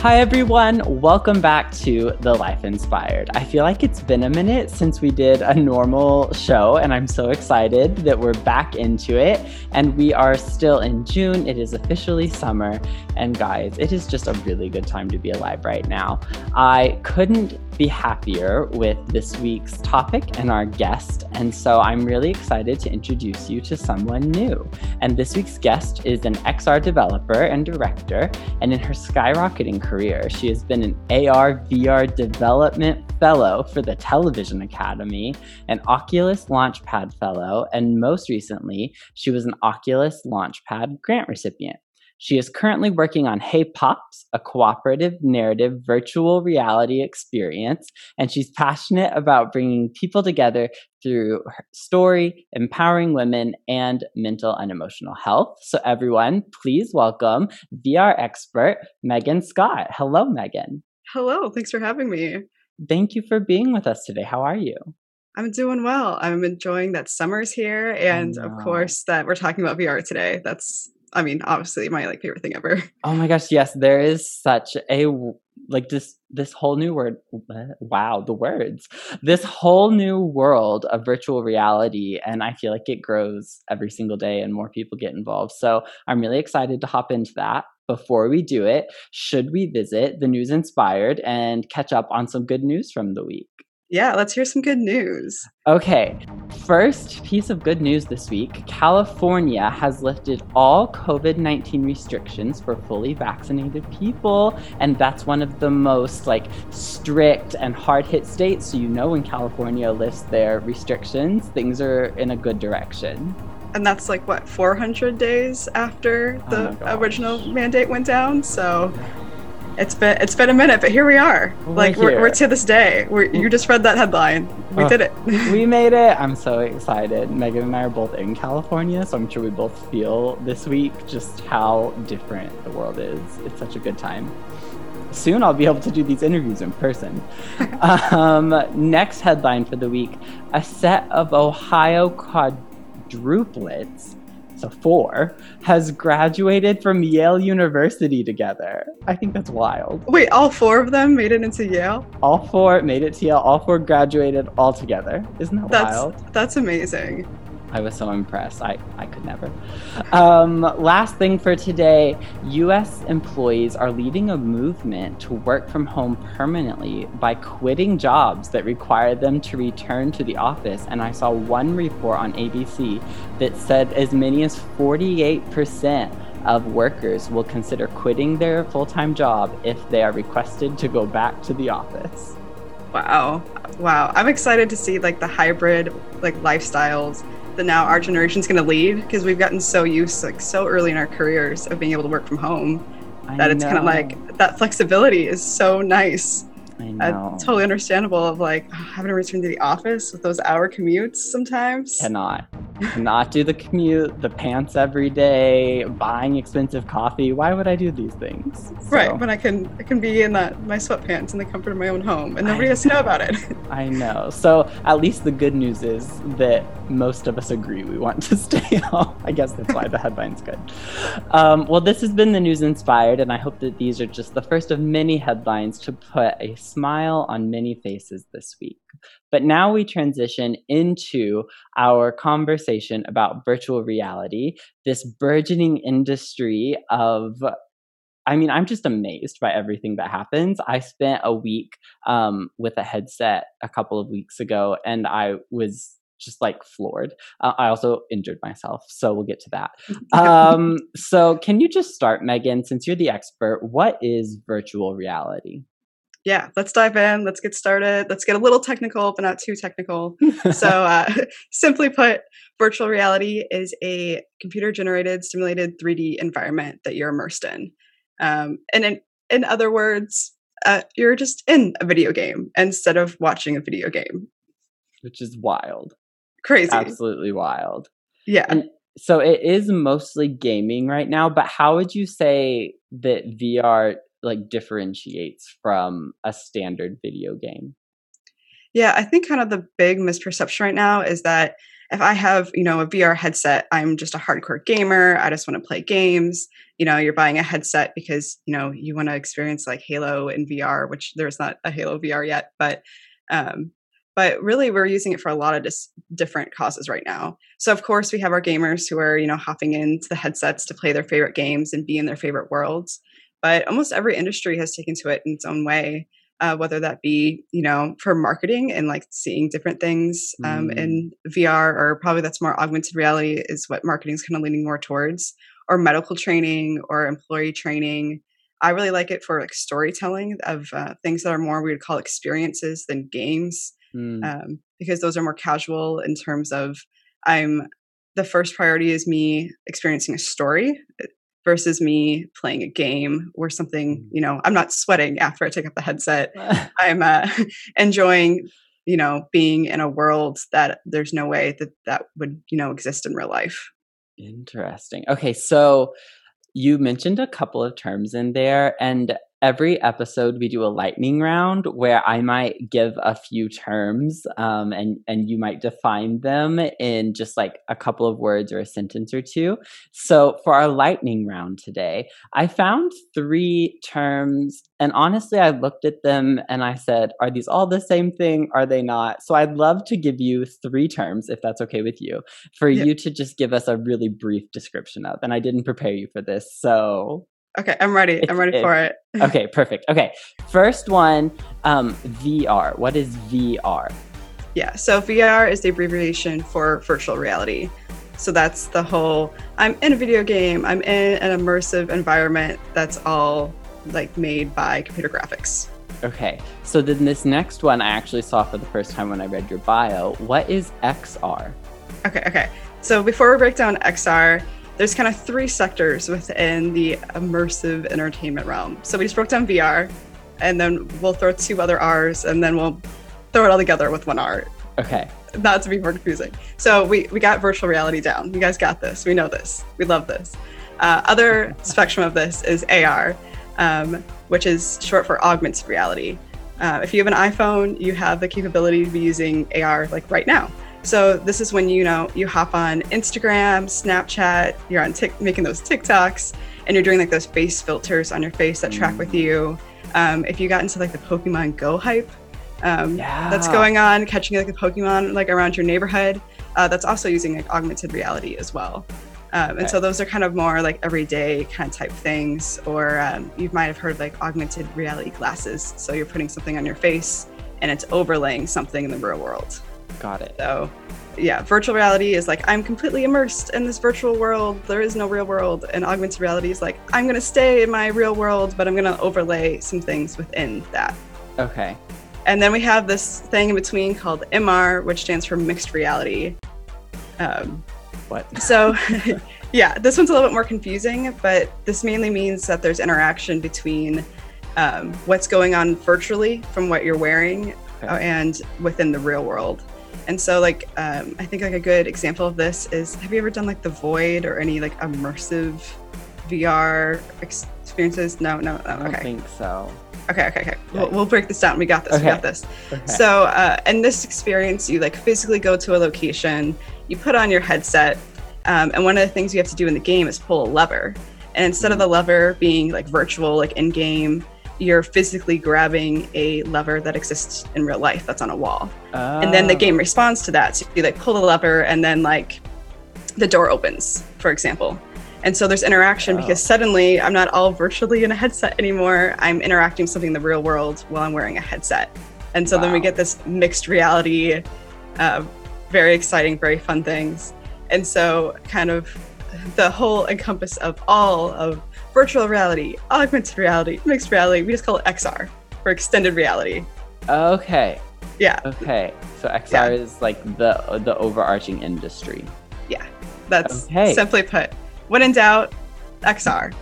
Hi, everyone. Welcome back to The Life Inspired. I feel like it's been a minute since we did a normal show, and I'm so excited that we're back into it. And we are still in June. It is officially summer. And guys, it is just a really good time to be alive right now. I couldn't be happier with this week's topic and our guest. And so I'm really excited to introduce you to someone new. And this week's guest is an XR developer and director. And in her skyrocketing career. She has been an AR VR development fellow for the Television Academy, an Oculus Launchpad fellow, and most recently, she was an Oculus Launchpad grant recipient. She is currently working on Hey Pops, a cooperative narrative virtual reality experience, and she's passionate about bringing people together through her story, empowering women, and mental and emotional health. So, everyone, please welcome VR expert Megan Scott. Hello, Megan. Hello, thanks for having me. Thank you for being with us today. How are you? I'm doing well. I'm enjoying that summer's here, and of course that we're talking about VR today. That's I mean, obviously my like favorite thing ever. Oh my gosh, yes, there is such a like this this whole new word wow, the words. This whole new world of virtual reality and I feel like it grows every single day and more people get involved. So, I'm really excited to hop into that. Before we do it, should we visit the news inspired and catch up on some good news from the week? Yeah, let's hear some good news. Okay, first piece of good news this week California has lifted all COVID 19 restrictions for fully vaccinated people. And that's one of the most like strict and hard hit states. So, you know, when California lifts their restrictions, things are in a good direction. And that's like what, 400 days after oh the oh original mandate went down? So it's been it's been a minute, but here we are. We're like we're, we're, to this day. We're, you just read that headline. We uh, did it. we made it. I'm so excited. Megan and I are both in California, so I'm sure we both feel this week just how different the world is. It's such a good time. Soon I'll be able to do these interviews in person. um, next headline for the week: a set of Ohio quadruplets so four, has graduated from Yale University together. I think that's wild. Wait, all four of them made it into Yale? All four made it to Yale. All four graduated all together. Isn't that that's, wild? That's amazing. I was so impressed. I, I could never. Um, last thing for today US employees are leading a movement to work from home permanently by quitting jobs that require them to return to the office. And I saw one report on ABC that said as many as 48% of workers will consider quitting their full time job if they are requested to go back to the office. Wow. Wow. I'm excited to see like the hybrid like lifestyles that now our generation's going to lead because we've gotten so used like so early in our careers of being able to work from home I that it's kind of like that flexibility is so nice. Uh, totally understandable of like having to return to the office with those hour commutes sometimes. Cannot. Cannot do the commute, the pants every day, buying expensive coffee. Why would I do these things? So, right, when I can I can be in that my sweatpants in the comfort of my own home and nobody I, has to know about it. I know. So at least the good news is that most of us agree we want to stay home. I guess that's why the headline's good. Um, well, this has been the news inspired, and I hope that these are just the first of many headlines to put a smile on many faces this week. But now we transition into our conversation about virtual reality, this burgeoning industry of I mean, I'm just amazed by everything that happens. I spent a week um, with a headset a couple of weeks ago, and I was just like floored. Uh, I also injured myself, so we'll get to that. Um, so, can you just start, Megan, since you're the expert? What is virtual reality? Yeah, let's dive in. Let's get started. Let's get a little technical, but not too technical. so, uh, simply put, virtual reality is a computer generated, simulated 3D environment that you're immersed in. Um, and in, in other words, uh, you're just in a video game instead of watching a video game. Which is wild. Crazy. Absolutely wild. Yeah. And so it is mostly gaming right now, but how would you say that VR like differentiates from a standard video game? Yeah, I think kind of the big misperception right now is that if I have, you know, a VR headset, I'm just a hardcore gamer. I just want to play games. You know, you're buying a headset because, you know, you want to experience like Halo in VR, which there's not a Halo VR yet, but um but really we're using it for a lot of dis- different causes right now. So of course we have our gamers who are, you know, hopping into the headsets to play their favorite games and be in their favorite worlds. But almost every industry has taken to it in its own way uh, whether that be you know for marketing and like seeing different things um, mm. in VR, or probably that's more augmented reality is what marketing is kind of leaning more towards, or medical training or employee training. I really like it for like storytelling of uh, things that are more we would call experiences than games, mm. um, because those are more casual in terms of I'm the first priority is me experiencing a story versus me playing a game or something mm. you know i'm not sweating after i take up the headset. I'm uh, enjoying you know being in a world that there's no way that that would you know exist in real life. Interesting. Okay so you mentioned a couple of terms in there and every episode we do a lightning round where I might give a few terms um, and and you might define them in just like a couple of words or a sentence or two. So for our lightning round today, I found three terms and honestly I looked at them and I said, are these all the same thing? Are they not? So I'd love to give you three terms if that's okay with you for yeah. you to just give us a really brief description of. And I didn't prepare you for this. So Okay, I'm ready. I'm ready for it. okay, perfect. Okay, first one, um, VR. What is VR? Yeah, so VR is the abbreviation for virtual reality. So that's the whole. I'm in a video game. I'm in an immersive environment that's all like made by computer graphics. Okay, so then this next one I actually saw for the first time when I read your bio. What is XR? Okay, okay. So before we break down XR, there's kind of three sectors within the immersive entertainment realm. So we just broke down VR, and then we'll throw two other R's, and then we'll throw it all together with one R. Okay. Not to be more confusing. So we, we got virtual reality down. You guys got this. We know this. We love this. Uh, other spectrum of this is AR, um, which is short for augmented reality. Uh, if you have an iPhone, you have the capability to be using AR like right now. So this is when you know you hop on Instagram, Snapchat, you're on making those TikToks, and you're doing like those face filters on your face that track with you. Um, if you got into like the Pokemon Go hype um, yeah. that's going on, catching like a Pokemon like around your neighborhood, uh, that's also using like augmented reality as well. Um, and so those are kind of more like everyday kind of type things, or um, you might have heard like augmented reality glasses. So you're putting something on your face and it's overlaying something in the real world. Got it. So, yeah, virtual reality is like I'm completely immersed in this virtual world. There is no real world, and augmented reality is like I'm gonna stay in my real world, but I'm gonna overlay some things within that. Okay. And then we have this thing in between called MR, which stands for mixed reality. Um, what? So, yeah, this one's a little bit more confusing, but this mainly means that there's interaction between um, what's going on virtually from what you're wearing okay. and within the real world. And so, like, um, I think like a good example of this is: Have you ever done like the Void or any like immersive VR experiences? No, no, no. Okay. I don't think so. Okay, okay, okay. We'll, we'll, break this down. We got this. Okay. We got this. Okay. So, uh, in this experience, you like physically go to a location, you put on your headset, um, and one of the things you have to do in the game is pull a lever. And instead mm-hmm. of the lever being like virtual, like in game, you're physically grabbing a lever that exists in real life that's on a wall. Oh. And then the game oh. responds to that. So you like pull the lever and then like the door opens, for example. And so there's interaction oh. because suddenly I'm not all virtually in a headset anymore. I'm interacting with something in the real world while I'm wearing a headset. And so wow. then we get this mixed reality, uh, very exciting, very fun things. And so kind of the whole encompass of all of virtual reality, augmented reality, mixed reality. We just call it XR for extended reality. Okay. Yeah. Okay. So XR yeah. is like the the overarching industry. Yeah. That's okay. simply put. When in doubt, XR.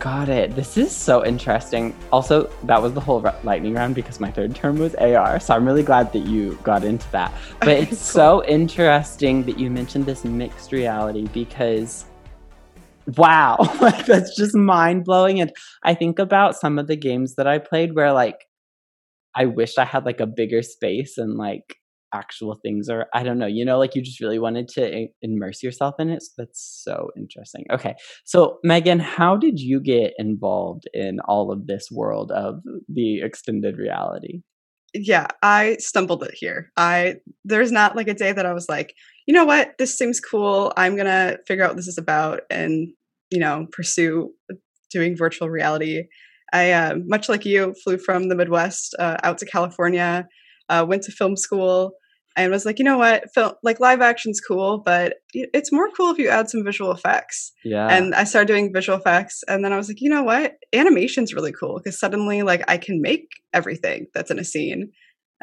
Got it. This is so interesting. Also, that was the whole lightning round because my third term was AR. So I'm really glad that you got into that. But it's cool. so interesting that you mentioned this mixed reality because wow, like that's just mind blowing. And I think about some of the games that I played where like I wished I had like a bigger space and like actual things or I don't know, you know, like you just really wanted to immerse yourself in it. So that's so interesting. Okay. So, Megan, how did you get involved in all of this world of the extended reality? Yeah, I stumbled it here. I there's not like a day that I was like, you know what, this seems cool. I'm gonna figure out what this is about and you know pursue doing virtual reality. I, uh, much like you, flew from the Midwest uh, out to California, uh, went to film school, and was like, you know what, film like live action's cool, but it's more cool if you add some visual effects. Yeah. And I started doing visual effects, and then I was like, you know what, animation's really cool because suddenly, like, I can make everything that's in a scene.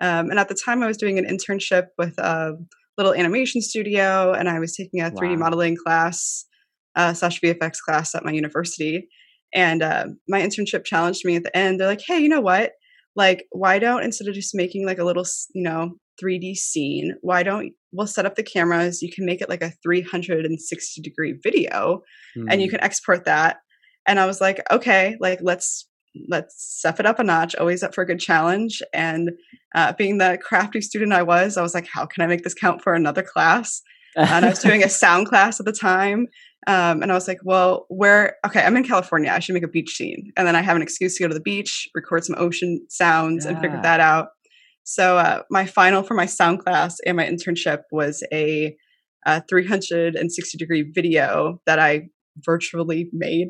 Um, and at the time, I was doing an internship with a little animation studio, and I was taking a 3D wow. modeling class uh, slash VFX class at my university. And uh, my internship challenged me at the end. They're like, hey, you know what? Like, why don't instead of just making like a little, you know, 3D scene, why don't we'll set up the cameras? You can make it like a 360 degree video mm. and you hmm. can export that. And I was like, okay, like let's let's step it up a notch always up for a good challenge and uh, being the crafty student i was i was like how can i make this count for another class and i was doing a sound class at the time um, and I was like, well, where, okay, I'm in California. I should make a beach scene. And then I have an excuse to go to the beach, record some ocean sounds, yeah. and figure that out. So uh, my final for my sound class and my internship was a, a 360 degree video that I virtually made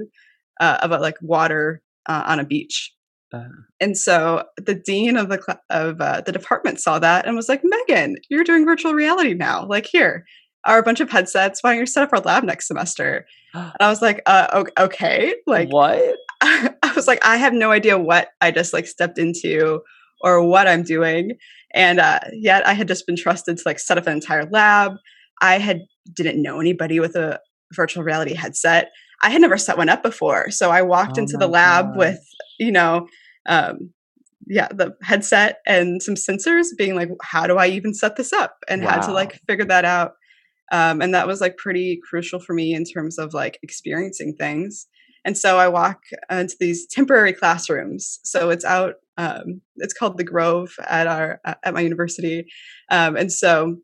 uh, about like water uh, on a beach. Uh. And so the dean of the cl- of uh, the department saw that and was like, "Megan, you're doing virtual reality now. Like here, are a bunch of headsets. Why don't you set up our lab next semester? And I was like, uh, okay. Like, what? I was like, I have no idea what I just like stepped into or what I'm doing. And uh, yet I had just been trusted to like set up an entire lab. I had didn't know anybody with a virtual reality headset. I had never set one up before. So I walked oh into the lab God. with, you know, um, yeah, the headset and some sensors being like, how do I even set this up? And wow. had to like figure that out. Um, and that was like pretty crucial for me in terms of like experiencing things. And so I walk into these temporary classrooms. So it's out. Um, it's called the Grove at our at my university. Um, and so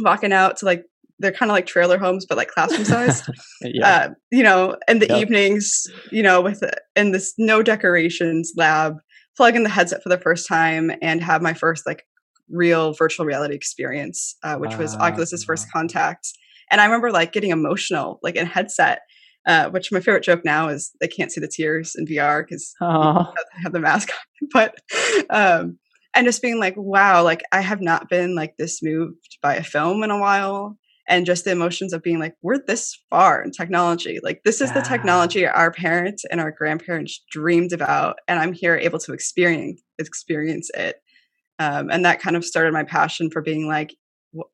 walking out to like they're kind of like trailer homes, but like classroom size. yeah. Uh, you know, in the yep. evenings, you know, with in this no decorations lab, plug in the headset for the first time and have my first like real virtual reality experience, uh, which was Oculus's first contact. And I remember like getting emotional, like in headset. Uh, which my favorite joke now is they can't see the tears in VR because I have the mask on. But um, and just being like, wow, like I have not been like this moved by a film in a while. And just the emotions of being like, we're this far in technology. Like this is yeah. the technology our parents and our grandparents dreamed about, and I'm here able to experience experience it. Um, and that kind of started my passion for being like,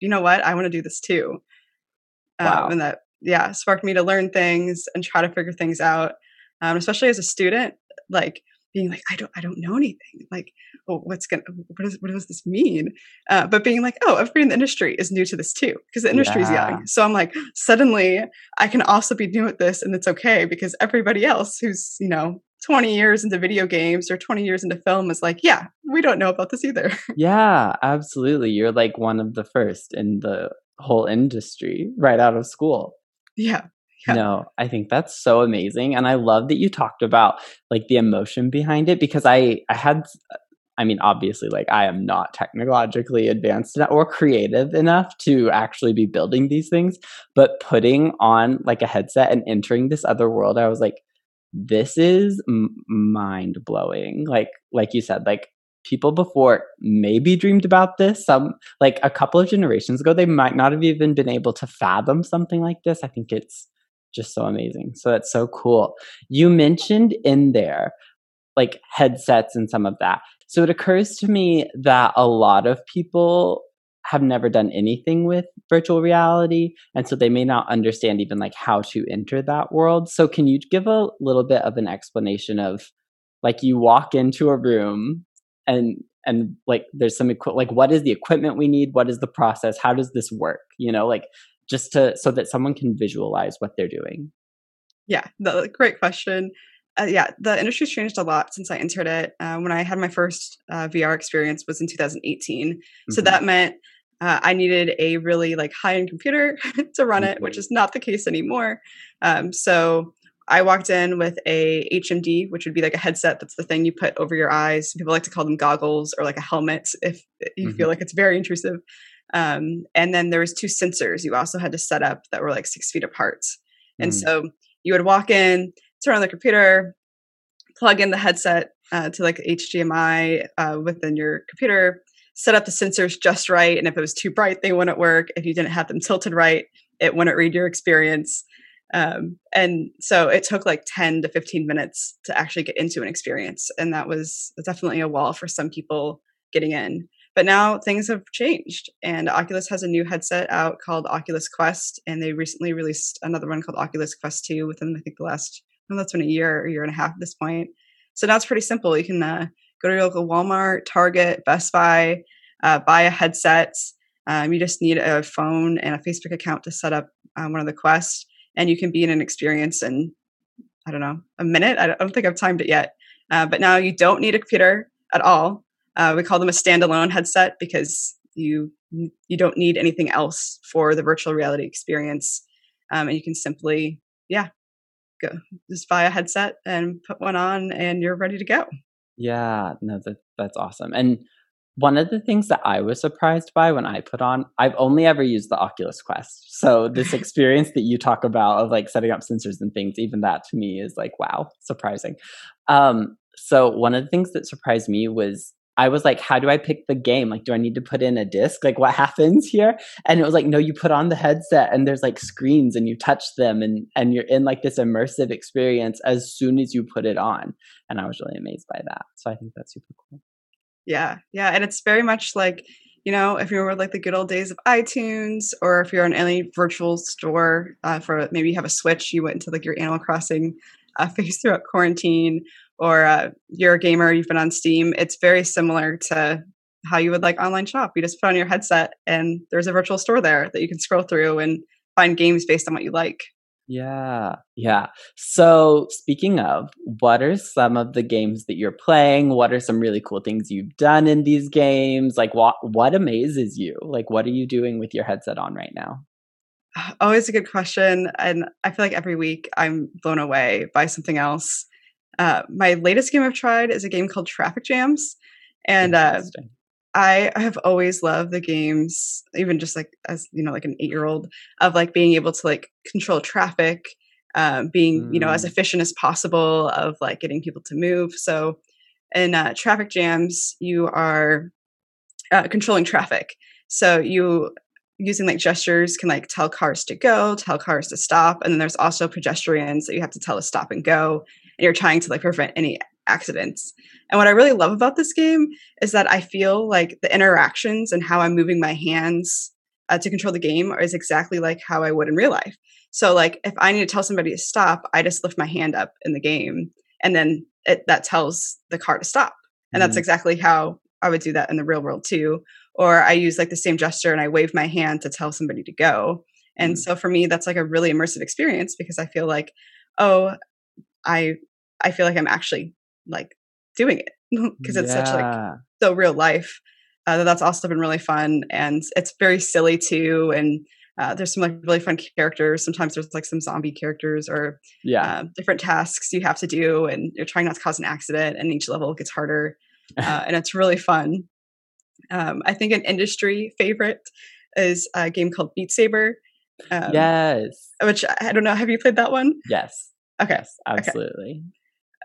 you know what, I want to do this too. Um, and that, yeah, sparked me to learn things and try to figure things out. Um, especially as a student, like being like, I don't, I don't know anything. Like, oh, what's gonna, what does, what does this mean? Uh, but being like, oh, everybody in the industry is new to this too, because the industry is yeah. young. So I'm like, suddenly I can also be new at this, and it's okay because everybody else who's, you know, 20 years into video games or 20 years into film is like, yeah, we don't know about this either. Yeah, absolutely. You're like one of the first in the whole industry right out of school. Yeah. yeah. No, I think that's so amazing. And I love that you talked about like the emotion behind it because I I had uh, I mean, obviously, like I am not technologically advanced or creative enough to actually be building these things, but putting on like a headset and entering this other world, I was like, this is m- mind blowing. Like, like you said, like people before maybe dreamed about this. Some, like a couple of generations ago, they might not have even been able to fathom something like this. I think it's just so amazing. So that's so cool. You mentioned in there like headsets and some of that. So it occurs to me that a lot of people have never done anything with virtual reality and so they may not understand even like how to enter that world so can you give a little bit of an explanation of like you walk into a room and and like there's some equi- like what is the equipment we need what is the process how does this work you know like just to so that someone can visualize what they're doing yeah the, great question uh, yeah, the industry's changed a lot since I entered it. Uh, when I had my first uh, VR experience was in 2018, mm-hmm. so that meant uh, I needed a really like high end computer to run it, which Mhm. is not the case anymore. Um, so I walked in with a HMD, which would be like a headset. That's the thing you put over your eyes. People like to call them goggles or like a helmet if you feel like it's very intrusive. Um, and then there was two sensors you also had to set up that were like six feet apart. And Mm. so you would walk in, turn on the computer, plug in the headset uh, to like HDMI uh, within your computer, set up the sensors just right. And if it was too bright, they wouldn't work. If you didn't have them tilted right, it wouldn't read your experience. Um, and so it took like 10 to 15 minutes to actually get into an experience. And that was definitely a wall for some people getting in. But now things have changed, and Oculus has a new headset out called Oculus Quest, and they recently released another one called Oculus Quest 2 within, I think, the last, well, that's been a year or year and a half at this point. So now it's pretty simple. You can uh, go to your local Walmart, Target, Best Buy, uh, buy a headset. Um, you just need a phone and a Facebook account to set up um, one of the Quest, and you can be in an experience in, I don't know, a minute. I don't, think I've timed it yet. Uh, but now you don't need a computer at all. Uh, we call them a standalone headset because you you don't need anything else for the virtual reality experience, um, and you can simply, yeah, go just buy a headset and put one on, and you're ready to go. Yeah, no, that that's awesome. And one of the things that I was surprised by when I put on, I've only ever used the Oculus Quest. So this experience that you talk about of like setting up sensors and things, even that to me is like, wow, surprising. Um, so one of the things that surprised me was I was like, how do I pick the game? Like, do I need to put in a disc? Like, what happens here? And it was like, no, you put on the headset and there's like screens and you touch them and and you're in like this immersive experience as soon as you put it on. And I was really amazed by that. So I think that's super cool. Yeah, yeah, and it's very much like you know if you remember like the good old days of iTunes, or if you're on any virtual store uh, for maybe you have a Switch, you went into like your Animal Crossing uh, phase throughout quarantine, or uh, you're a gamer, you've been on Steam. It's very similar to how you would like online shop. You just put on your headset, and there's a virtual store there that you can scroll through and find games based on what you like. Yeah, yeah. So, speaking of, what are some of the games that you're playing? What are some really cool things you've done in these games? Like, what what amazes you? Like, what are you doing with your headset on right now? Always a good question, and I feel like every week I'm blown away by something else. Uh, my latest game I've tried is a game called Traffic Jams, and uh, Interesting. I have always loved the games, even just like as you know, like an eight year old, of like being able to like control traffic, um, being you know as Mm. efficient as possible, of like getting people to move. So in uh, traffic jams, you are uh, controlling traffic. So you using like gestures can like tell cars to go, tell cars to stop, and then there's also pedestrians that you have to tell to stop and go, and you're trying to like prevent any accidents. And what I really love about this game is that I feel like the interactions and how I'm moving my hands uh, to control the game is exactly like how I would in real life. So like if I need to tell somebody to stop, I just lift my hand up in the game, and then it, that tells the car to stop. And that's Mhm. exactly how I would do that in the real world too. Or I use like the same gesture and I wave my hand to tell somebody to go. And Mm. so for me, that's like a really immersive experience because I feel like, oh, I I feel like I'm actually like doing it because it's such like Yeah. so real life. Uh, that that's also been really fun and it's very silly too. And uh, there's some like really fun characters. Sometimes there's like some zombie characters or yeah. uh, different tasks you have to do, and you're trying not to cause an accident. And each level gets harder, uh, and it's really fun. Um, I think an industry favorite is a game called Beat Saber, um, yes. which I don't know. Have you played that one? Yes. Okay. Yes. Absolutely.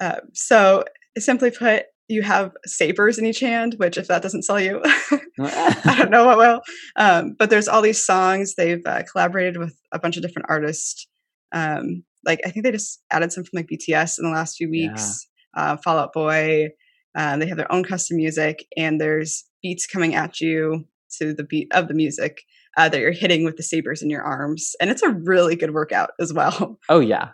Uh, so simply put, you have sabers in each hand. Which, if that doesn't sell you, I don't know what will. Um, but there's all these songs. They've uh, collaborated with a bunch of different artists. Um, like I think they just added some from like BTS in the last few Yeah. weeks. Uh, Fall Out Boy. Um, they have their own custom music, and there's beats coming at you to the beat of the music uh, that you're hitting with the sabers in your arms, and it's a really good workout as well. oh yeah.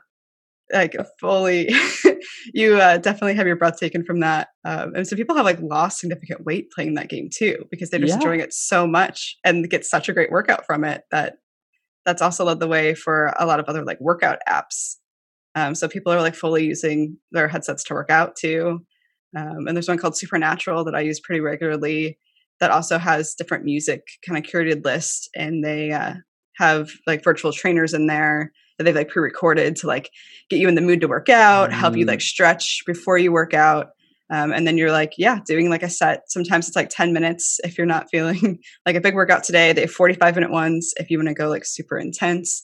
Like fully you uh, definitely have your breath taken from that um, and so people have like lost significant weight playing that game too because they're just Yeah. enjoying it so much and get such a great workout from it that that's also led the way for a lot of other like workout apps um, so people are like fully using their headsets to work out too um, and there's one called supernatural that i use pretty regularly that also has different music kind of curated lists, and they uh, have like virtual trainers in there that they've like pre-recorded to like get you in the mood to work out, mm. help you like mm. stretch before you work out. Um, and then you're like, yeah, doing like a set. Sometimes it's like 10 minutes if you're not feeling like a big workout today. They have 45 minute ones if you want to go like super intense.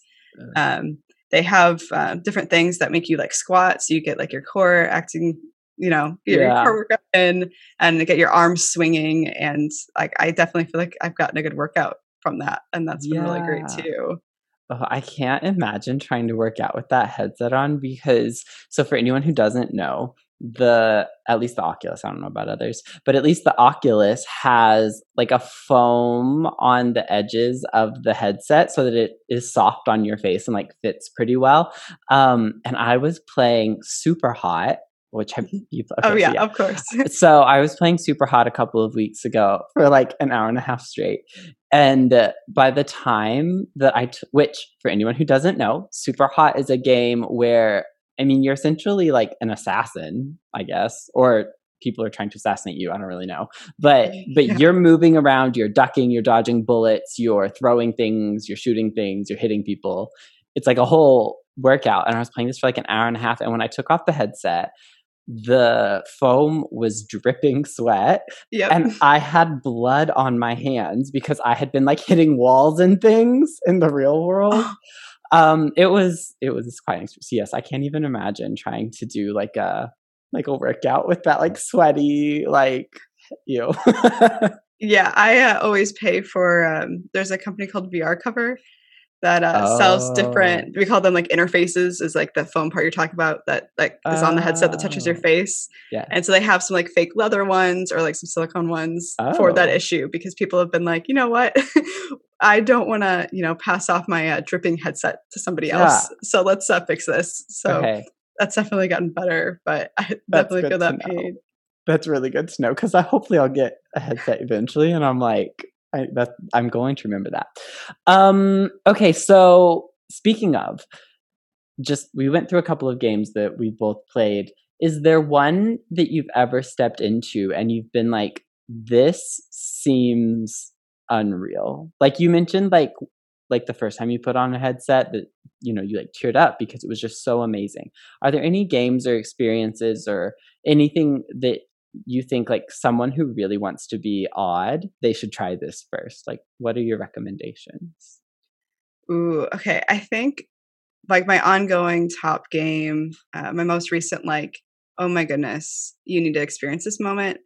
Um, they have uh, different things that make you like squat. So you get like your core acting, you know, your, yeah. core workout in and get your arms swinging. And like, I definitely feel like I've gotten a good workout from that. And that's been yeah. really great too. Oh, I can't imagine trying to work out with that headset on because, so for anyone who doesn't know, the at least the Oculus, I don't know about others, but at least the Oculus has like a foam on the edges of the headset so that it is soft on your face and like fits pretty well. Um, and I was playing Super Hot, which have you? Okay, oh yeah, so yeah, of course. so I was playing Super Hot a couple of weeks ago for like an hour and a half straight, and uh, by the time that I, t- which for anyone who doesn't know, Super Hot is a game where I mean, you're essentially like an assassin, I guess, or people are trying to assassinate you. I don't really know, but but yeah. you're moving around, you're ducking, you're dodging bullets, you're throwing things, you're shooting things, you're hitting people. It's like a whole workout. And I was playing this for like an hour and a half. And when I took off the headset, the foam was dripping sweat yep. and i had blood on my hands because i had been like hitting walls and things in the real world. Um it was it was quite so yes i can't even imagine trying to do like a like a workout with that like sweaty like you yeah i uh, always pay for um there's a company called vr cover that uh, oh. sells different we call them like interfaces is like the foam part you're talking about that like is on the headset that touches your oh. face yeah and so they have some like fake leather ones or like some silicone ones oh. for that oh. issue because people have been like you know what i don't want to you know pass off my uh, dripping headset to somebody else yeah. so let's uh, fix this so okay. that's definitely gotten better but i that's definitely feel that pain that's really good to know because I hopefully I'll get a headset eventually, and I'm like, I, that, I'm going to remember that. Um, okay, so speaking of, just we went through a couple of games that we both played. Is there one that you've ever stepped into and you've been like, this seems unreal? Like you mentioned, like like the first time you put on a headset that you know you like teared up because it was just so amazing. Are there any games or experiences or anything that you think like someone who really wants to be odd, they should try this first? Like, what are your recommendations? Ooh, okay. I think like my ongoing top game, uh, my most recent like, oh my goodness, you need to experience this moment,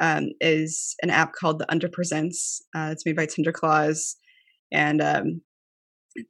um, is an app called The Under Presents. Uh, it's made by Tender Claws, and um,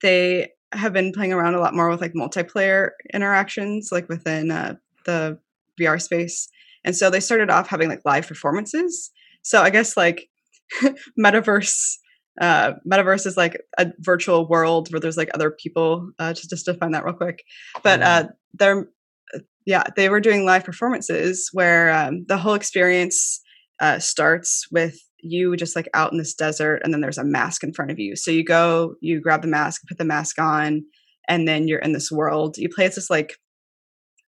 they have been playing around a lot more with like multiplayer interactions, like within uh, the VR space. And so they started off having like live performances. So I guess like metaverse uh metaverse is like a virtual world where there's like other people uh just just define that real quick. But uh they're uh, yeah they were doing live performances where um, the whole experience uh starts with you just like out in this desert and then there's a mask in front of you. So you go you grab the mask put the mask on and then you're in this world. You play as this like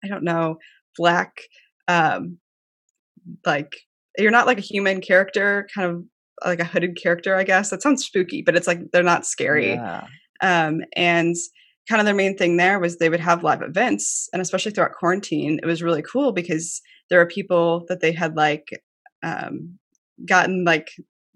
i don't know black um like you're not like a human character, kind of like a hooded character, I guess. That sounds spooky, but it's like they're not scary. Yeah. Um, and kind of their main thing there was they would have live events, and especially throughout quarantine, it was really cool because there are people that they had like um, gotten like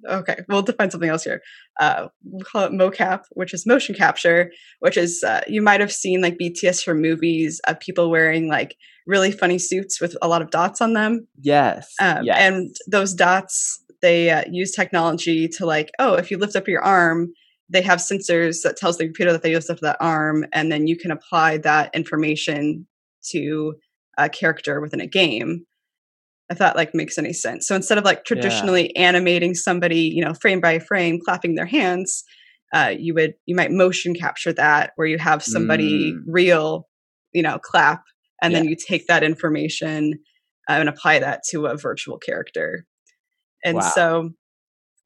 okay we'll define something else here. Uh we'll call it mocap which is motion capture which is uh, you might have seen like bts for movies of people wearing like really funny suits with a lot of dots on them. Yes, um, yes. and those dots they uh, use technology to like oh if you lift up your arm they have sensors that tells the computer that they lift up that arm and then you can apply that information to a character within a game if that like makes any sense. So instead of like traditionally yeah. animating somebody, you know, frame by frame, clapping their hands, uh, you would you might motion capture that where you have somebody mm. real, you know, clap, and yes. then you take that information uh, and apply that to a virtual character. And wow. so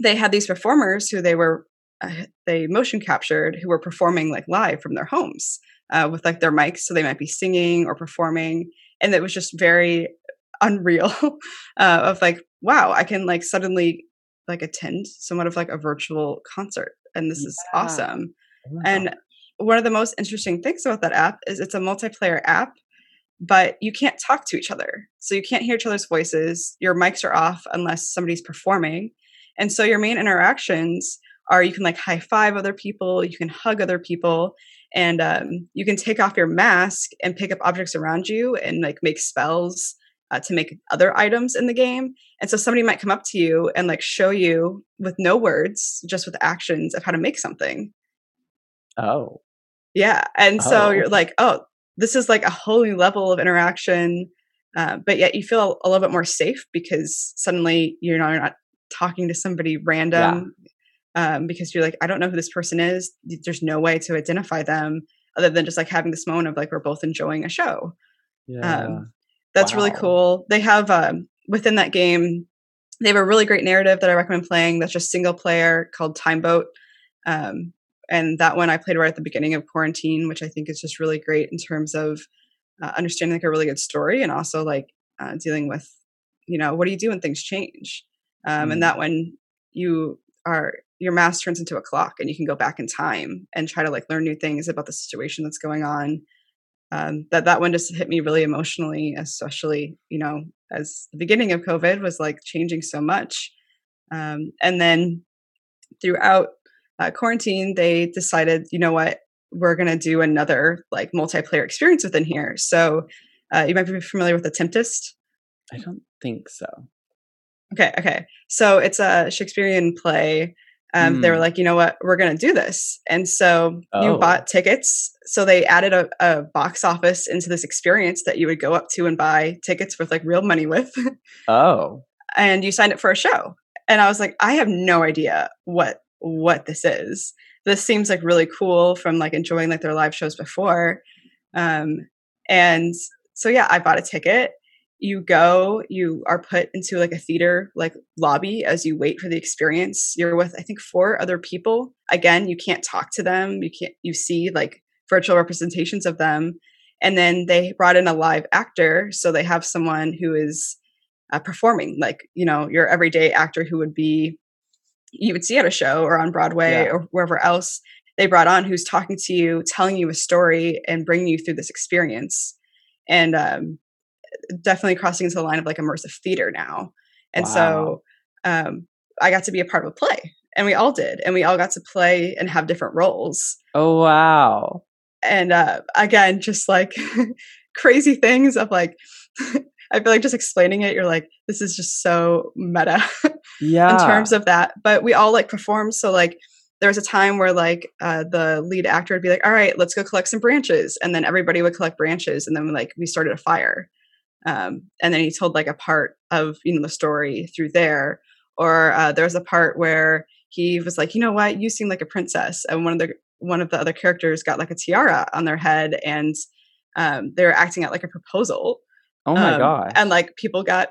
they had these performers who they were uh, they motion captured who were performing like live from their homes uh, with like their mics, so they might be singing or performing, and it was just very unreal uh, of like wow i can like suddenly like attend somewhat of like a virtual concert and this is awesome. Oh and gosh. one of the most interesting things about that app is it's a multiplayer app but you can't talk to each other. So you can't hear each other's voices your mics are off unless somebody's performing. And so your main interactions are you can like high five other people you can hug other people and um, you can take off your mask and pick up objects around you and like make spells uh, to make other items in the game. And so somebody might come up to you and like show you with no words just with actions of how to make something. Oh. Yeah and so Oh. you're like oh this is like a whole new level of interaction uh, but yet you feel a little bit more safe because suddenly you're not, you're not talking to somebody random um, because you're like i don't know who this person is. There's no way to identify them other than just like having this moment of like we're both enjoying a show. Yeah that's really cool. They have um, within that game, they have a really great narrative that I recommend playing. That's just single player called Time Boat, um, and that one I played right at the beginning of quarantine, which I think is just really great in terms of uh, understanding like a really good story and also like uh, dealing with, you know, what do you do when things change? Um, Mm. And that one you are your mask turns into a clock and you can go back in time and try to like learn new things about the situation that's going on um, that that one just hit me really emotionally, especially you know as the beginning of COVID was like changing so much, um, and then throughout uh, quarantine they decided you know what we're gonna do another like multiplayer experience within here. So uh, you might be familiar with the Tempest. i don't think so Okay, okay. So it's a Shakespearean play. Um, They were Mm. like, you know what, we're going to do this. And so you Oh. bought tickets. So they added a, a box office into this experience that you would go up to and buy tickets with like real money with. oh and you signed up for a show. And I was like, I have no idea what what this is. This seems like really cool from like enjoying like their live shows before. Um, and so yeah, I bought a ticket. You go, you are put into like a theater like lobby as you wait for the experience. You're with I think four other people. Again, you can't talk to them. You can't you see like virtual representations of them. And then they brought in a live actor, so they have someone who is uh, performing like you know your everyday actor who would be you would see at a show or on broadway Yeah. or wherever else they brought on who's talking to you telling you a story and bringing you through this experience and um, definitely crossing into the line of like immersive theater now. And so um, i got to be a part of a play and we all did and we all got to play and have different roles. Oh wow. And uh, again just like crazy things of like i feel like just explaining it you're like this is just so meta yeah. in terms of that. But we all like performed so like there was a time where like uh, the lead actor would be like all right let's go collect some branches and then everybody would collect branches and then like we started a fire um, and then he told like a part of you know the story through there. Or uh, there was a part where he was like you know what? You seem like a princess. And one of the one of the other characters got like a tiara on their head and um, they were acting out like a proposal. Oh my um, gosh. and like people got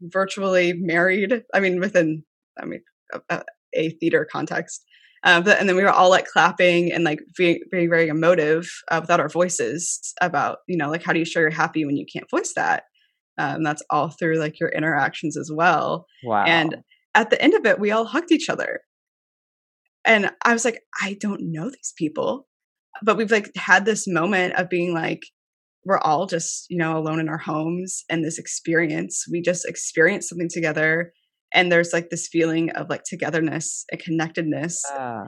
virtually married i mean within i mean a- a theater context um, but, and then we were all like clapping and like being, being very emotive uh, without our voices about you know like how do you show you're happy when you can't voice that? Um, that's all through like your interactions as well. Wow. and at the end of it we all hugged each other. And i was like i don't know these people. But we've like had this moment of being like we're all just you know alone in our homes and this experience. We just experienced something together and there's like this feeling of like togetherness and connectedness yeah.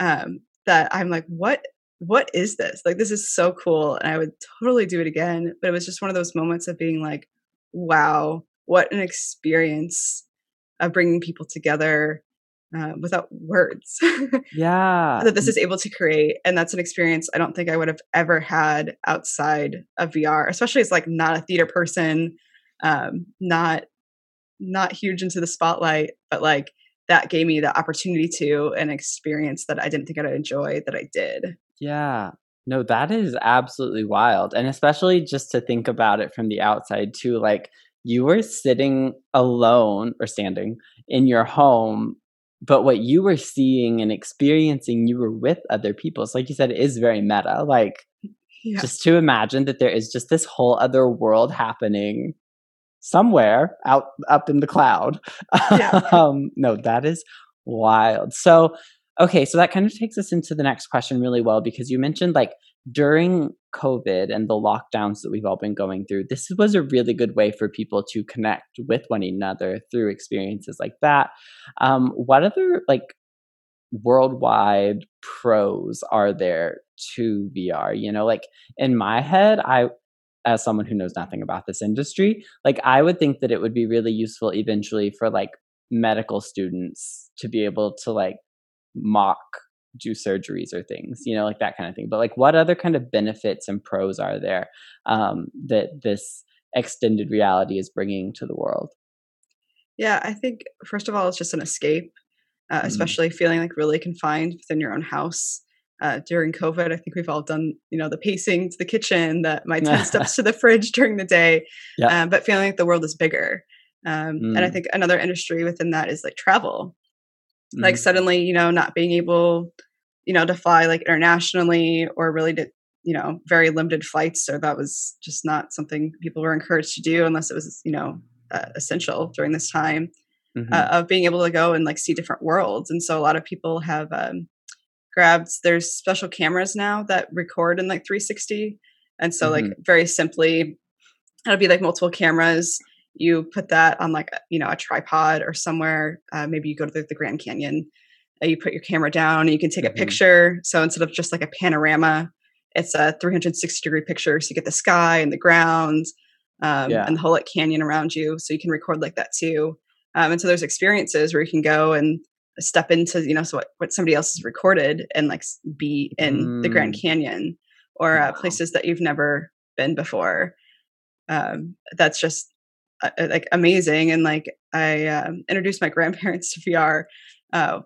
um that i'm like what what is this like this is so cool and i would totally do it again but it was just one of those moments of being like wow what an experience of bringing people together uh, without words yeah that this is able to create and that's an experience i don't think i would have ever had outside of vr especially as like not a theater person um not not huge into the spotlight but like that gave me the opportunity to an experience that i didn't think i'd enjoy that i did Yeah. No, that is absolutely wild. And especially just to think about it from the outside too, like you were sitting alone or standing in your home, but what you were seeing and experiencing, you were with other people. So like you said, it is very meta. Like yeah just to imagine that there is just this whole other world happening somewhere out up in the cloud. Yeah. um, no, that is wild. So, okay, so that kind of takes us into the next question really well because you mentioned like during COVID and the lockdowns that we've all been going through, this was a really good way for people to connect with one another through experiences like that. Um, what other like worldwide pros are there to VR? You know, like in my head, I as someone who knows nothing about this industry, like I would think that it would be really useful eventually for like medical students to be able to like mock do surgeries or things, you know, like that kind of thing. But like, what other kind of benefits and pros are there um, that this extended reality is bringing to the world? Yeah, I think first of all, it's just an escape, uh, mm. especially feeling like really confined within your own house. Uh, during COVID, I think we've all done, you know, the pacing to the kitchen, that my 10 steps to the fridge during the day, yeah. um, but feeling like the world is bigger. Um, mm. And I mm. think another industry within that is like travel mm like suddenly you know not being able you know to fly like internationally or really to you know very limited flights so that was just not something people were encouraged to do unless it was you know uh, essential during this time mm-hmm. uh, of being able to go and like see different worlds and so a lot of people have um, grabbed there's special cameras now that record in like 360 and so mm-hmm. like very simply it'll be like multiple cameras you put that on like you know a tripod or somewhere uh, maybe you go to the, the grand canyon uh, you put your camera down and you can take mm-hmm. a picture so instead of just like a panorama it's a 360 degree picture so you get the sky and the ground um, yeah. and the whole like canyon around you so you can record like that too um, and so there's experiences where you can go and step into you know so what, what somebody else has recorded and like be in mm. the grand mm. canyon or uh, places that you've never been before um, that's just uh, uh, like amazing and like i um, introduced my grandparents to vr uh,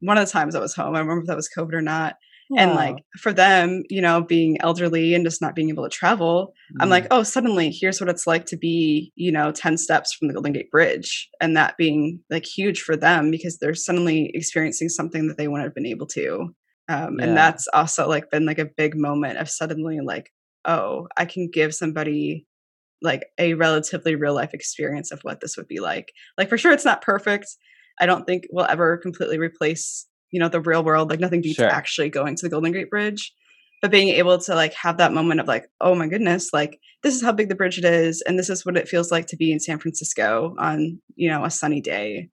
one of the times i was home i remember if that was covid or not and like for them you know being elderly and just not being able to travel mm. i'm like mm. oh suddenly here's what it's like to be you know 10 steps from the golden gate bridge and that being like huge for them because they're suddenly experiencing something that they wouldn't have been able to um, yeah. and that's also like been like a big moment of suddenly like oh i can give somebody like a relatively real life experience of what this would be like. Like for sure it's not perfect. I don't think we'll ever completely replace, you know, the real world. Like nothing beats sure. actually going to the Golden Gate Bridge. But being able to like have that moment of like, oh my goodness, like this is how big the bridge it is, and this is what it feels like to be in San Francisco on, you know, a sunny day.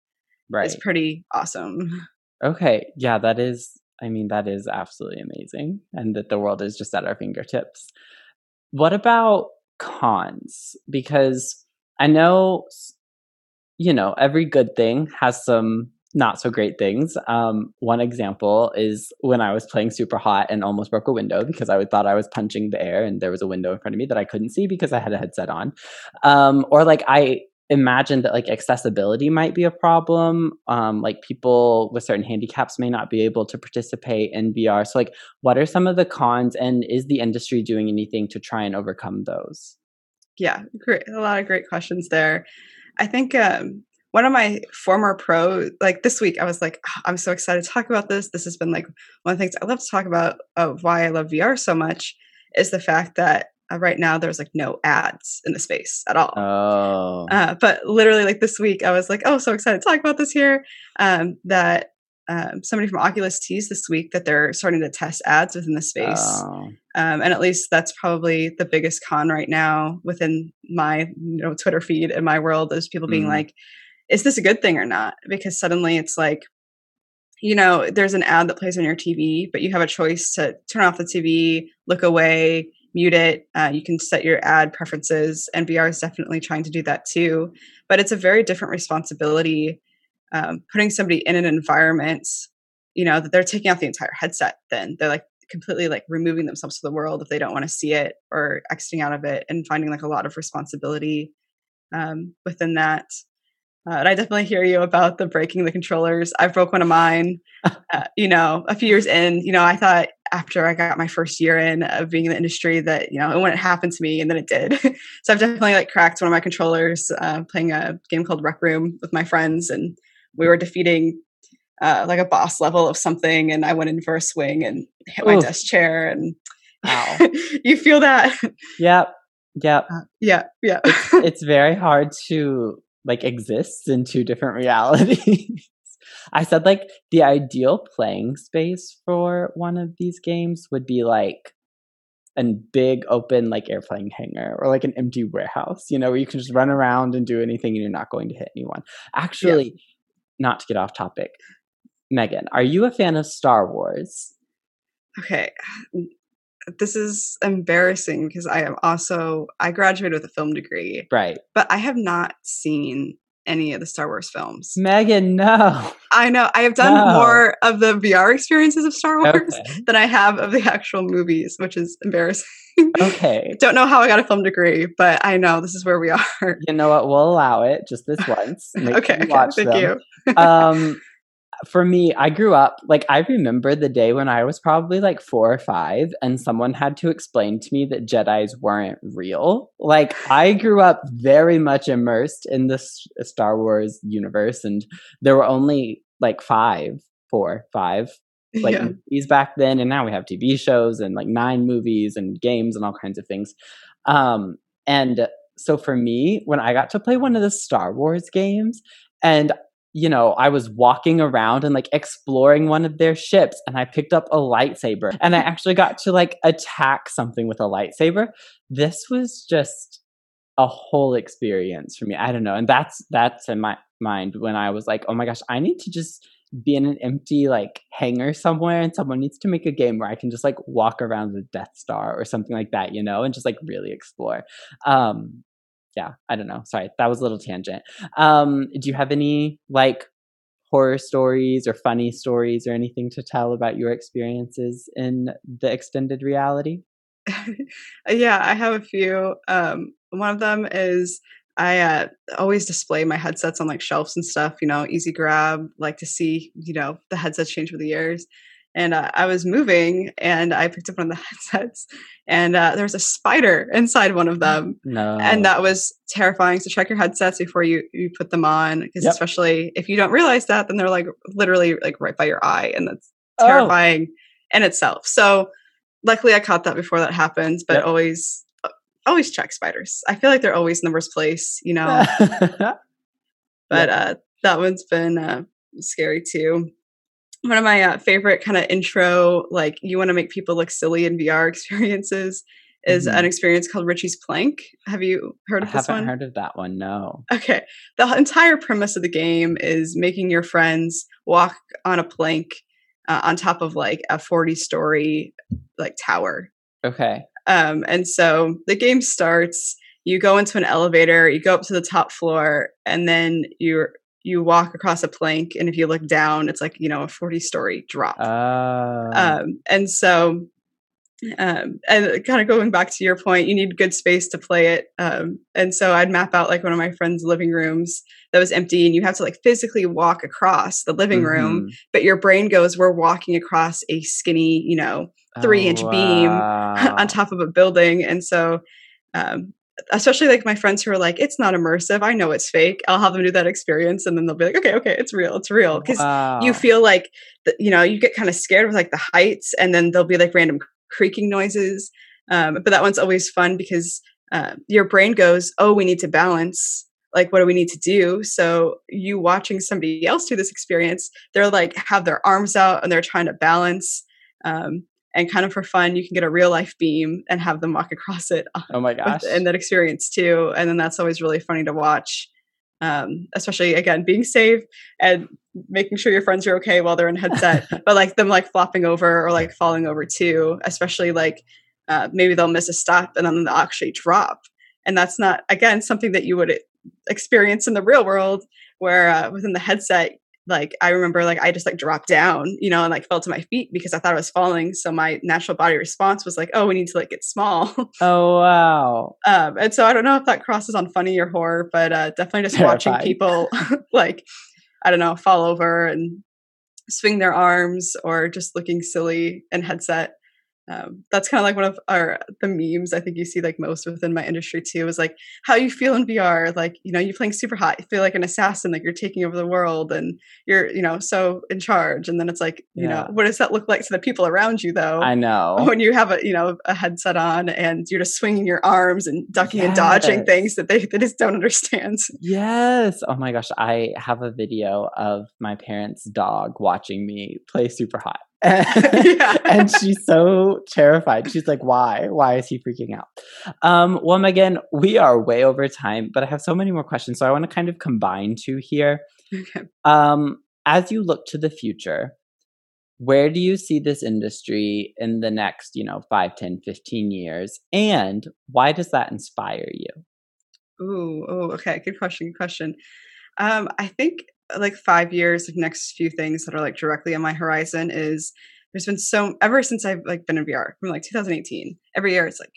Right. It's pretty awesome. Okay. Yeah, that is I mean, that is absolutely amazing. And that the world is just at our fingertips. What about cons because I know, you know, every good thing has some not so great things. Um, one example is when I was playing Superhot and almost broke a window because I thought I was punching the air and there was a window in front of me that I couldn't see because I had a headset on. Um, or like I imagined that like accessibility might be a problem um like people with certain handicaps may not be able to participate in vr so like what are some of the cons and is the industry doing anything to try and overcome those yeah great a lot of great questions there i think um one of my former pro like this week i was like oh, i'm so excited to talk about this this has been like one of the things i love to talk about of why i love vr so much is the fact that uh, right now there's like no ads in the space at all. Oh. Uh, but literally, like this week, I was like, oh, so excited to talk about this here. Um, that um, somebody from Oculus teased this week that they're starting to test ads within the space. Oh. Um, and at least that's probably the biggest con right now within my you know Twitter feed in my world is people being mm. like, is this a good thing or not? Because suddenly it's like, you know, there's an ad that plays on your TV, but you have a choice to turn off the TV, look away, mute it. Uh, you can set your ad preferences, and VR is definitely trying to do that too. But it's a very different responsibility um, putting somebody in an environment, you know, that they're taking off the entire headset. Then they're like completely like removing themselves to the world if they don't want to see it or exiting out of it, and finding like a lot of responsibility um, within that. Uh, and I definitely hear you about the breaking the controllers. I broke one of mine, uh, you know, a few years in. You know, I thought after I got my first year in of being in the industry that you know it wouldn't happen to me, and then it did. so I've definitely like cracked one of my controllers uh, playing a game called Rec Room with my friends, and we were defeating uh, like a boss level of something, and I went in for a swing and hit my desk chair, and wow, you feel that? Yep. Yep. Uh, yeah, yeah. it's, it's very hard to like exists in two different realities. I said like the ideal playing space for one of these games would be like a big open like airplane hangar or like an empty warehouse, you know, where you can just run around and do anything and you're not going to hit anyone. Actually, yeah. not to get off topic, Megan, are you a fan of Star Wars? Okay. This is embarrassing because I am also I graduated with a film degree. Right. But I have not seen any of the Star Wars films. Megan, no. I know. I have done no. more of the VR experiences of Star Wars okay. than I have of the actual movies, which is embarrassing. Okay. Don't know how I got a film degree, but I know this is where we are. You know what? We'll allow it just this once. okay. okay. Thank them. you. um, for me, I grew up like I remember the day when I was probably like four or five, and someone had to explain to me that Jedi's weren't real. Like I grew up very much immersed in this Star Wars universe, and there were only like five, four, five like yeah. movies back then, and now we have TV shows and like nine movies and games and all kinds of things. Um, and so for me, when I got to play one of the Star Wars games, and you know, I was walking around and like exploring one of their ships and I picked up a lightsaber and I actually got to like attack something with a lightsaber. This was just a whole experience for me. I don't know. And that's that's in my mind when I was like, "Oh my gosh, I need to just be in an empty like hangar somewhere and someone needs to make a game where I can just like walk around the Death Star or something like that, you know, and just like really explore." Um yeah, I don't know. Sorry, that was a little tangent. Um, do you have any like horror stories or funny stories or anything to tell about your experiences in the extended reality? yeah, I have a few. Um, one of them is I uh, always display my headsets on like shelves and stuff, you know, easy grab, like to see, you know, the headsets change over the years and uh, I was moving and I picked up one of the headsets and uh, there was a spider inside one of them. No. And that was terrifying. So check your headsets before you, you put them on because yep. especially if you don't realize that, then they're like literally like right by your eye and that's oh. terrifying oh. in itself. So luckily I caught that before that happens, but yep. always, always check spiders. I feel like they're always in the worst place, you know? but yep. uh, that one's been uh, scary too one of my uh, favorite kind of intro, like you want to make people look silly in VR experiences, is mm-hmm. an experience called Richie's Plank. Have you heard of I this one? Haven't heard of that one. No. Okay. The entire premise of the game is making your friends walk on a plank uh, on top of like a 40 story like tower. Okay. Um, and so the game starts. You go into an elevator. You go up to the top floor, and then you're you walk across a plank and if you look down it's like you know a 40 story drop uh. um, and so um, and kind of going back to your point you need good space to play it um, and so i'd map out like one of my friends living rooms that was empty and you have to like physically walk across the living mm-hmm. room but your brain goes we're walking across a skinny you know three inch oh, wow. beam on top of a building and so um, especially like my friends who are like, it's not immersive. I know it's fake. I'll have them do that experience, and then they'll be like, okay, okay, it's real, it's real, because wow. you feel like the, you know you get kind of scared with like the heights, and then there'll be like random creaking noises. Um, but that one's always fun because uh, your brain goes, oh, we need to balance. Like, what do we need to do? So you watching somebody else do this experience, they're like have their arms out and they're trying to balance. Um, and kind of for fun, you can get a real life beam and have them walk across it. Oh my gosh! And that experience too, and then that's always really funny to watch. Um, especially again being safe and making sure your friends are okay while they're in headset, but like them like flopping over or like falling over too. Especially like uh, maybe they'll miss a stop and then they'll actually drop, and that's not again something that you would experience in the real world where uh, within the headset like I remember like I just like dropped down, you know, and like fell to my feet because I thought I was falling. So my natural body response was like, oh, we need to like get small. Oh wow. um, and so I don't know if that crosses on funny or horror, but uh, definitely just watching people like I don't know fall over and swing their arms or just looking silly and headset. Um, that's kind of like one of our the memes I think you see like most within my industry too is like how you feel in VR like you know you're playing Superhot you feel like an assassin like you're taking over the world and you're you know so in charge. And then it's like you yeah. know what does that look like to the people around you though I know. when you have a you know a headset on and you're just swinging your arms and ducking yes. and dodging things that they, they just don't understand. Yes. Oh my gosh. I have a video of my parents dog watching me play Superhot yeah. and she's so terrified. She's like, why? Why is he freaking out? Um, well, Megan, we are way over time, but I have so many more questions. So I want to kind of combine two here. Okay. Um, as you look to the future, where do you see this industry in the next, you know, 5, 10, 15 years? And why does that inspire you? Oh, okay. Good question. Good question. Um, I think like five years, the next few things that are like directly on my horizon is there's been so ever since I've like been in VR from like 2018. Every year it's like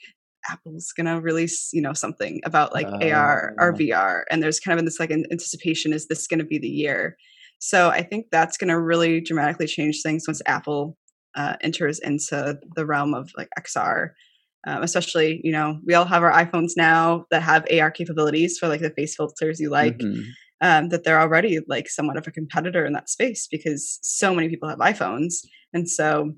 Apple's gonna release you know something about like uh, AR or VR, and there's kind of in this like anticipation is this gonna be the year? So I think that's gonna really dramatically change things once Apple uh, enters into the realm of like XR. Um, especially, you know, we all have our iPhones now that have AR capabilities for like the face filters you like. Mm-hmm um, that they're already like somewhat of a competitor in that space because so many people have iPhones. And so,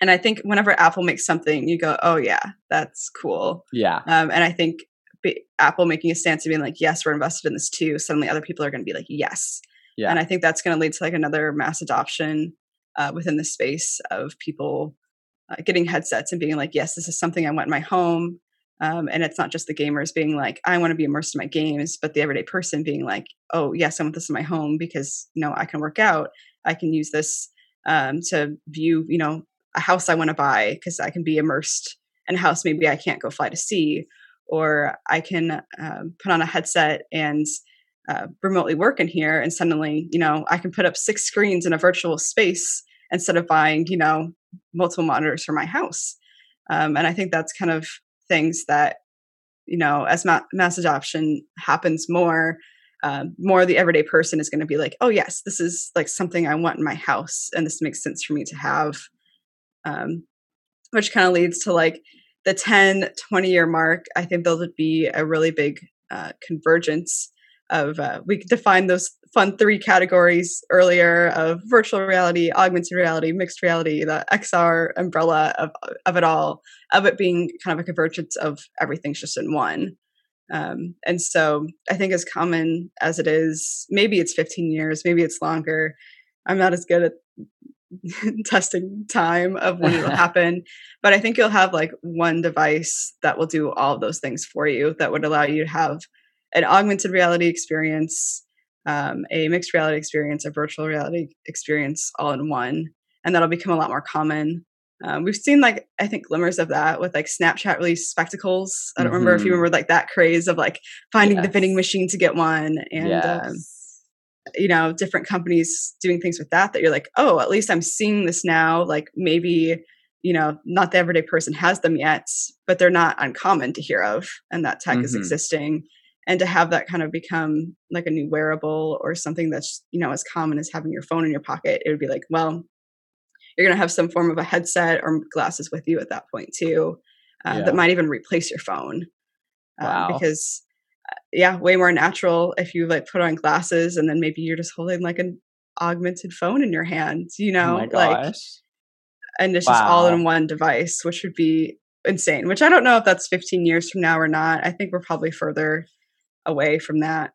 and I think whenever Apple makes something, you go, oh, yeah, that's cool. Yeah. Um, and I think be, Apple making a stance of being like, yes, we're invested in this too, suddenly other people are going to be like, yes. Yeah. And I think that's going to lead to like another mass adoption uh, within the space of people uh, getting headsets and being like, yes, this is something I want in my home. Um, and it's not just the gamers being like, I want to be immersed in my games, but the everyday person being like, oh, yes, I want this in my home because, you know, I can work out. I can use this um, to view, you know, a house I want to buy because I can be immersed in a house maybe I can't go fly to see. Or I can uh, put on a headset and uh, remotely work in here. And suddenly, you know, I can put up six screens in a virtual space instead of buying, you know, multiple monitors for my house. Um, and I think that's kind of things that you know as ma- mass adoption happens more um, more the everyday person is going to be like oh yes this is like something i want in my house and this makes sense for me to have. Um, which kind of leads to like the 10 20 year mark i think there'll be a really big uh, convergence of uh, we define those fun three categories earlier of virtual reality, augmented reality, mixed reality, the XR umbrella of of it all, of it being kind of a convergence of everything's just in one. Um, and so I think as common as it is, maybe it's 15 years, maybe it's longer. I'm not as good at testing time of when it'll happen, but I think you'll have like one device that will do all of those things for you that would allow you to have an augmented reality experience, um, a mixed reality experience, a virtual reality experience all in one. And that'll become a lot more common. Um, we've seen like I think glimmers of that with like Snapchat release spectacles. I don't mm-hmm. remember if you mm-hmm. remember like that craze of like finding yes. the vending machine to get one and um, yes. um, you know different companies doing things with that that you're like oh at least I'm seeing this now like maybe you know not the everyday person has them yet but they're not uncommon to hear of and that tech mm-hmm. is existing and to have that kind of become like a new wearable or something that's you know as common as having your phone in your pocket it would be like well you're going to have some form of a headset or glasses with you at that point too uh, yeah. that might even replace your phone um, because uh, yeah way more natural if you like put on glasses and then maybe you're just holding like an augmented phone in your hand you oh know oh like and it's wow. just all in one device which would be insane which i don't know if that's 15 years from now or not i think we're probably further away from that.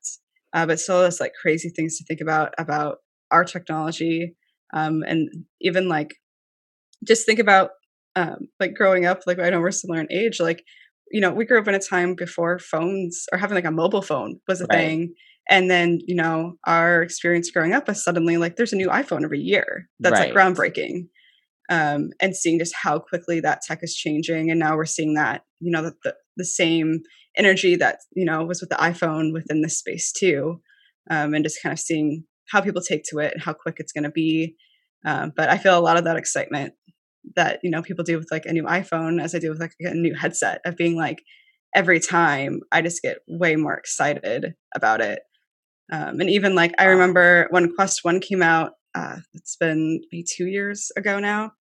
Uh, but still, it's like crazy things to think about about our technology, um, and even like just think about um, like growing up. Like I know we're similar in age. Like you know, we grew up in a time before phones or having like a mobile phone was a right. thing. And then, you know, our experience growing up is suddenly like there's a new iPhone every year. That's right. like groundbreaking. Um, and seeing just how quickly that tech is changing. And now we're seeing that, you know, the, the, the same energy that you know was with the iphone within this space too um, and just kind of seeing how people take to it and how quick it's going to be. Um, but i feel a lot of that excitement that you know people do with like a new iphone as i do with like a new headset of being like every time i just get way more excited about it. Um, and even like i remember when quest 1 came out uh, it's been maybe two years ago now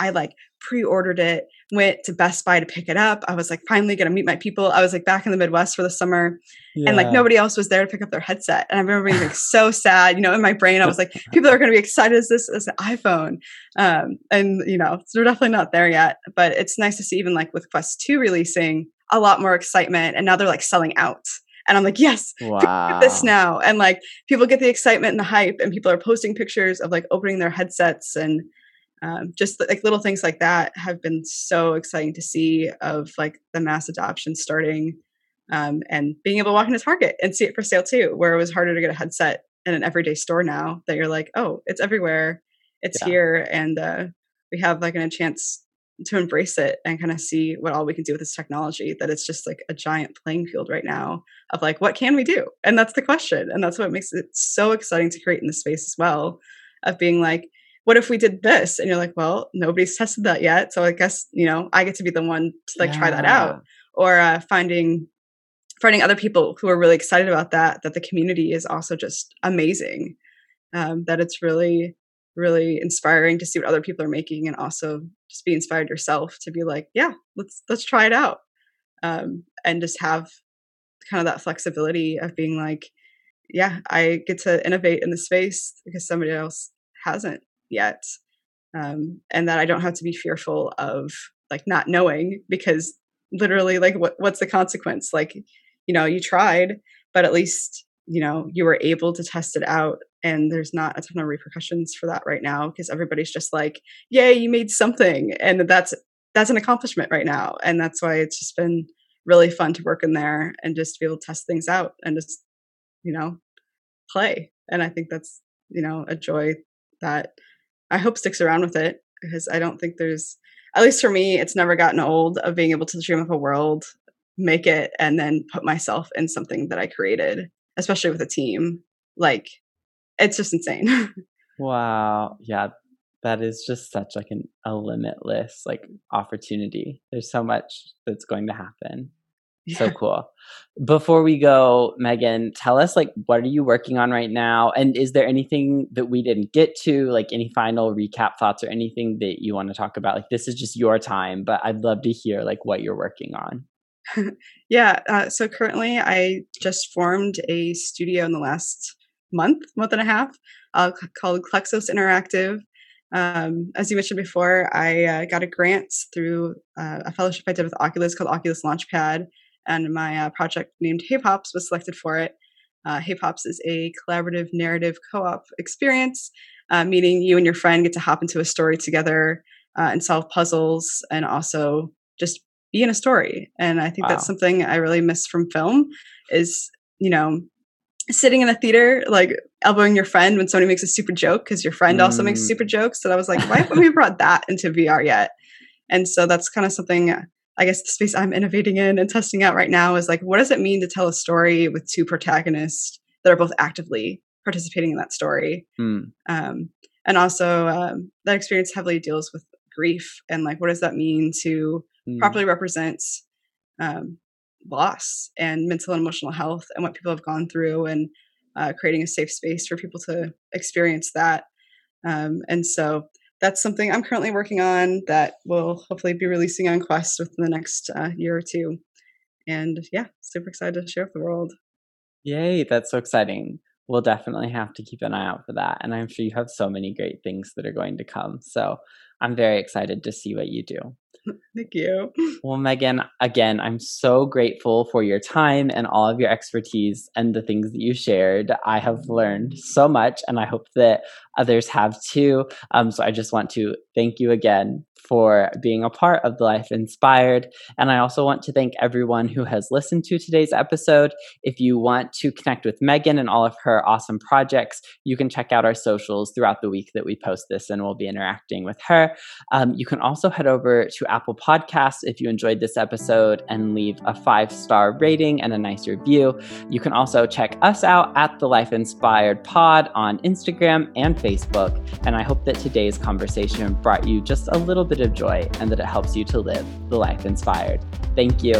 I like pre-ordered it, went to Best Buy to pick it up. I was like finally gonna meet my people. I was like back in the Midwest for the summer yeah. and like nobody else was there to pick up their headset. And I remember being like so sad, you know, in my brain, I was like, people are gonna be excited as this as an iPhone. Um, and you know, so we're definitely not there yet. But it's nice to see even like with Quest 2 releasing a lot more excitement and now they're like selling out. And I'm like, yes, wow. this now. And like people get the excitement and the hype, and people are posting pictures of like opening their headsets and um, just like little things like that have been so exciting to see of like the mass adoption starting um, and being able to walk into Target and see it for sale too, where it was harder to get a headset in an everyday store now that you're like, oh, it's everywhere, it's yeah. here, and uh, we have like a chance to embrace it and kind of see what all we can do with this technology that it's just like a giant playing field right now of like what can we do and that's the question and that's what makes it so exciting to create in the space as well of being like what if we did this? And you're like well nobody's tested that yet so i guess you know i get to be the one to like yeah. try that out. Or uh, finding finding other people who are really excited about that that the community is also just amazing um, that it's really really inspiring to see what other people are making and also just be inspired yourself to be like yeah let's let's try it out. Um, and just have kind of that flexibility of being like yeah i get to innovate in the space because somebody else hasn't yet um, and that i don't have to be fearful of like not knowing because literally like what, what's the consequence? Like you know you tried but at least you know you were able to test it out and there's not a ton of repercussions for that right now because everybody's just like yay you made something! and that's that's an accomplishment right now and that's why it's just been really fun to work in there and just be able to test things out and just you know play and i think that's you know a joy that i hope sticks around with it because i don't think there's at least for me it's never gotten old of being able to dream of a world make it and then put myself in something that i created especially with a team like it's just insane. wow. Yeah. That is just such like an, a limitless like opportunity. There's so much that's going to happen. Yeah. So cool. Before we go, Megan, tell us like what are you working on right now? And is there anything that we didn't get to, like any final recap thoughts or anything that you want to talk about? Like this is just your time, but I'd love to hear like what you're working on. yeah. Uh, so currently, I just formed a studio in the last month, month and a half, uh, called Klexos Interactive. Um, as you mentioned before, I uh, got a grant through uh, a fellowship I did with Oculus called Oculus Launchpad, and my uh, project named Hey Pops was selected for it. Uh, hey Pops is a collaborative narrative co op experience, uh, meaning you and your friend get to hop into a story together and solve puzzles and also just be in a story. And I think wow. that's something I really miss from film is, you know, sitting in a theater, like elbowing your friend when somebody makes a stupid joke because your friend mm. also makes mm. stupid jokes. And I was like, why haven't we brought that into VR yet? And so that's kind of something I guess the space I'm innovating in and testing out right now is like, what does it mean to tell a story with two protagonists that are both actively participating in that story? Mm. Um, and also, um, that experience heavily deals with grief and like, what does that mean to mm. properly represent um, loss and mental and emotional health and what people have gone through and uh, creating a safe space for people to experience that. Um, and so that's something I'm currently working on that will hopefully be releasing on Quest within the next uh, year or two. And yeah, super excited to share with the world. Yay, that's so exciting. We'll definitely have to keep an eye out for that. And I'm sure you have so many great things that are going to come. So I'm very excited to see what you do. Thank you. Well, Megan, again, I'm so grateful for your time and all of your expertise and the things that you shared. I have learned so much, and I hope that others have too. Um, so I just want to thank you again for being a part of the Life Inspired. And I also want to thank everyone who has listened to today's episode. If you want to connect with Megan and all of her awesome projects, you can check out our socials throughout the week that we post this and we'll be interacting with her. Um, you can also head over to Apple Podcasts if you enjoyed this episode and leave a five star rating and a nice review. You can also check us out at the Life Inspired Pod on Instagram and Facebook. And I hope that today's conversation brought you just a little of joy and that it helps you to live the life inspired. Thank you.